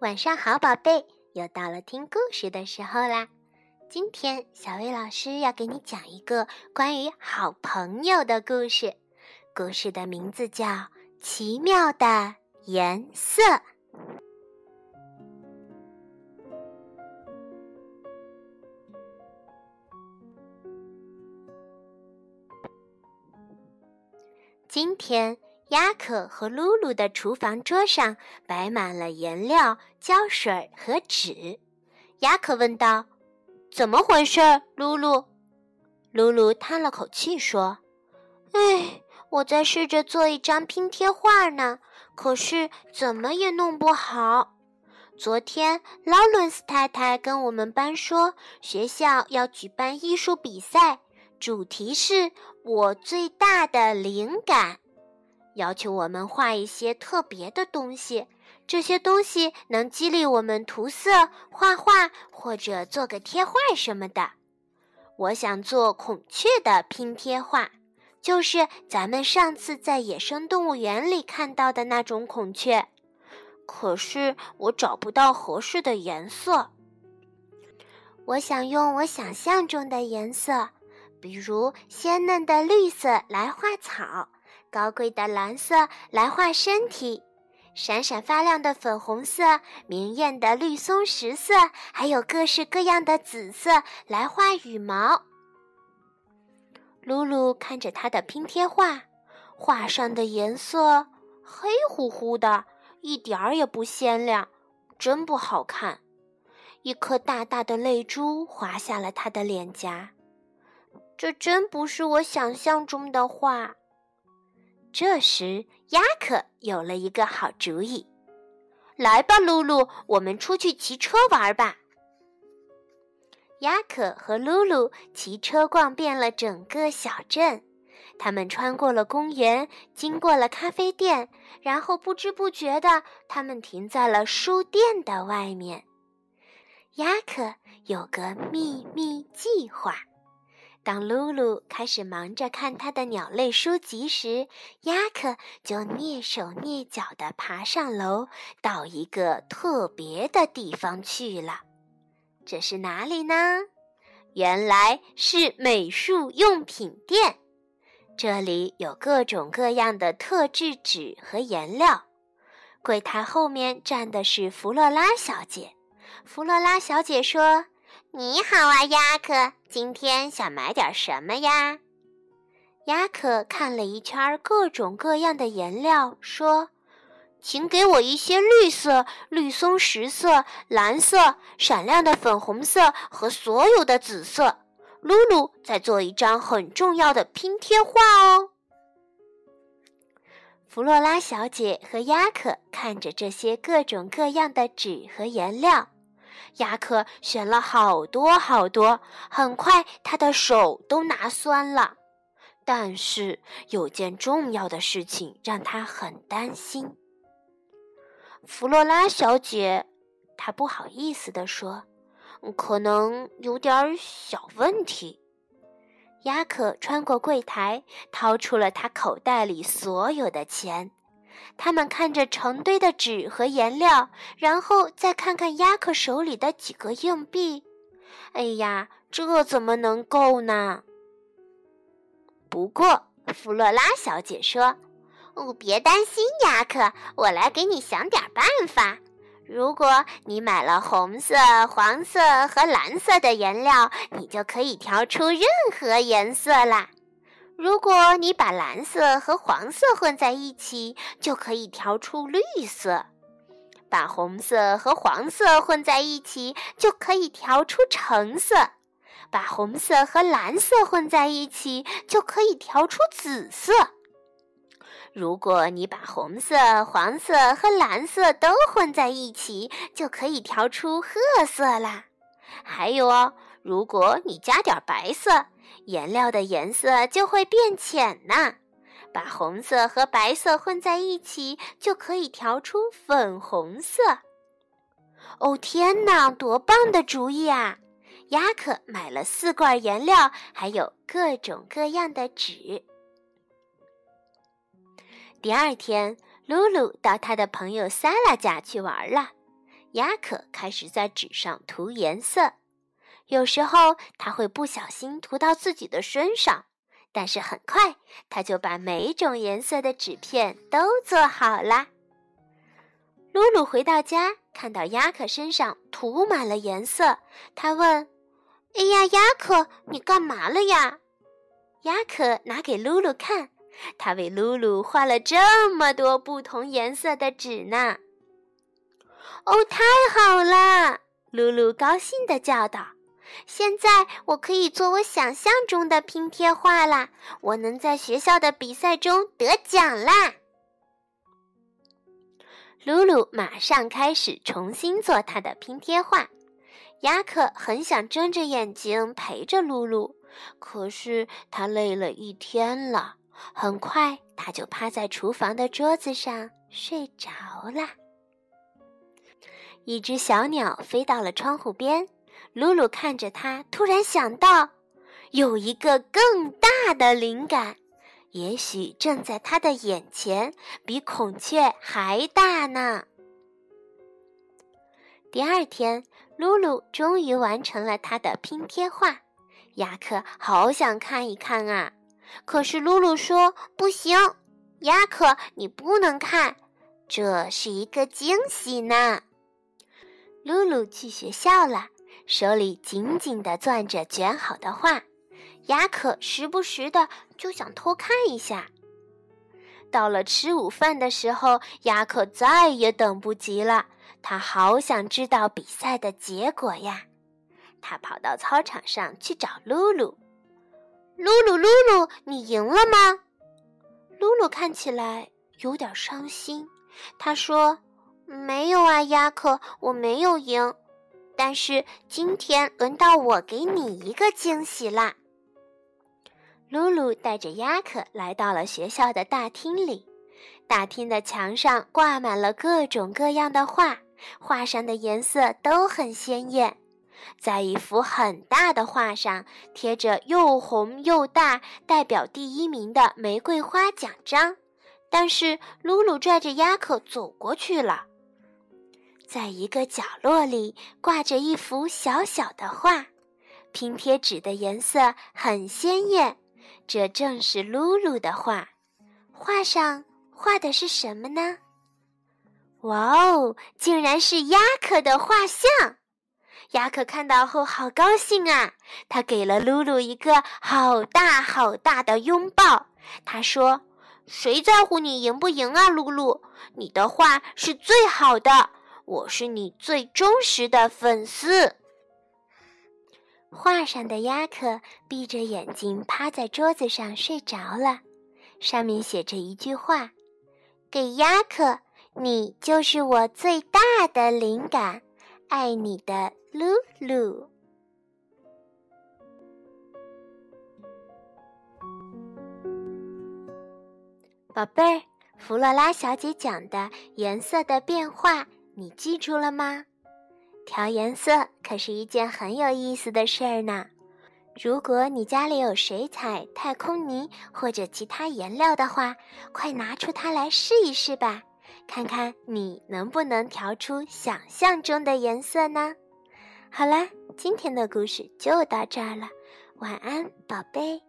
晚上好，宝贝，又到了听故事的时候啦。今天小薇老师要给你讲一个关于好朋友的故事，故事的名字叫《奇妙的颜色》。今天。雅可和露露的厨房桌上摆满了颜料、胶水和纸。雅可问道：“怎么回事？”露露，露露叹了口气说：“哎，我在试着做一张拼贴画呢，可是怎么也弄不好。昨天劳伦斯太太跟我们班说，学校要举办艺术比赛，主题是我最大的灵感。”要求我们画一些特别的东西，这些东西能激励我们涂色、画画或者做个贴画什么的。我想做孔雀的拼贴画，就是咱们上次在野生动物园里看到的那种孔雀。可是我找不到合适的颜色。我想用我想象中的颜色，比如鲜嫩的绿色来画草。高贵的蓝色来画身体，闪闪发亮的粉红色，明艳的绿松石色，还有各式各样的紫色来画羽毛。露露看着他的拼贴画，画上的颜色黑乎乎的，一点儿也不鲜亮，真不好看。一颗大大的泪珠滑下了他的脸颊。这真不是我想象中的画。这时，亚克有了一个好主意：“来吧，露露，我们出去骑车玩吧。”亚克和露露骑车逛遍了整个小镇，他们穿过了公园，经过了咖啡店，然后不知不觉的，他们停在了书店的外面。亚克有个秘密计划。当露露开始忙着看她的鸟类书籍时，亚克就蹑手蹑脚地爬上楼，到一个特别的地方去了。这是哪里呢？原来是美术用品店。这里有各种各样的特制纸和颜料。柜台后面站的是弗洛拉小姐。弗洛拉小姐说。你好啊，亚克，今天想买点什么呀？亚克看了一圈各种各样的颜料，说：“请给我一些绿色、绿松石色、蓝色、闪亮的粉红色和所有的紫色。”露露在做一张很重要的拼贴画哦。弗洛拉小姐和亚克看着这些各种各样的纸和颜料。亚克选了好多好多，很快他的手都拿酸了。但是有件重要的事情让他很担心。弗洛拉小姐，她不好意思地说：“可能有点小问题。”亚克穿过柜台，掏出了他口袋里所有的钱。他们看着成堆的纸和颜料，然后再看看亚克手里的几个硬币。哎呀，这怎么能够呢？不过，弗洛拉小姐说：“哦，别担心，亚克，我来给你想点办法。如果你买了红色、黄色和蓝色的颜料，你就可以调出任何颜色啦。”如果你把蓝色和黄色混在一起，就可以调出绿色；把红色和黄色混在一起，就可以调出橙色；把红色和蓝色混在一起，就可以调出紫色。如果你把红色、黄色和蓝色都混在一起，就可以调出褐色啦。还有哦，如果你加点白色。颜料的颜色就会变浅呢。把红色和白色混在一起，就可以调出粉红色。哦天哪，多棒的主意啊！雅可买了四罐颜料，还有各种各样的纸。第二天，露露到他的朋友萨拉家去玩了。雅可开始在纸上涂颜色。有时候他会不小心涂到自己的身上，但是很快他就把每种颜色的纸片都做好了。露露回到家，看到亚克身上涂满了颜色，他问：“哎呀，亚克，你干嘛了呀？”亚克拿给露露看，他为露露画了这么多不同颜色的纸呢。哦，太好了！露露高兴地叫道。现在我可以做我想象中的拼贴画啦！我能在学校的比赛中得奖啦！露露马上开始重新做她的拼贴画。雅可很想睁着眼睛陪着露露，可是他累了一天了，很快他就趴在厨房的桌子上睡着了。一只小鸟飞到了窗户边。露露看着他，突然想到，有一个更大的灵感，也许正在他的眼前，比孔雀还大呢。第二天，露露终于完成了她的拼贴画。雅克好想看一看啊，可是露露说不行，雅克你不能看，这是一个惊喜呢。露露去学校了。手里紧紧地攥着卷好的画，雅可时不时的就想偷看一下。到了吃午饭的时候，雅可再也等不及了，他好想知道比赛的结果呀！他跑到操场上去找露露。露露，露露，你赢了吗？露露看起来有点伤心。他说：“没有啊，雅可，我没有赢。”但是今天轮到我给你一个惊喜啦！露露带着亚克来到了学校的大厅里，大厅的墙上挂满了各种各样的画，画上的颜色都很鲜艳。在一幅很大的画上贴着又红又大、代表第一名的玫瑰花奖章，但是露露拽着亚克走过去了。在一个角落里挂着一幅小小的画，拼贴纸的颜色很鲜艳，这正是露露的画。画上画的是什么呢？哇哦，竟然是亚克的画像！亚克看到后好高兴啊，他给了露露一个好大好大的拥抱。他说：“谁在乎你赢不赢啊，露露？你的画是最好的。”我是你最忠实的粉丝。画上的鸭克闭着眼睛趴在桌子上睡着了，上面写着一句话：“给鸭克，你就是我最大的灵感，爱你的露露。”宝贝儿，弗洛拉小姐讲的颜色的变化。你记住了吗？调颜色可是一件很有意思的事儿呢。如果你家里有水彩、太空泥或者其他颜料的话，快拿出它来试一试吧，看看你能不能调出想象中的颜色呢？好啦，今天的故事就到这儿了，晚安，宝贝。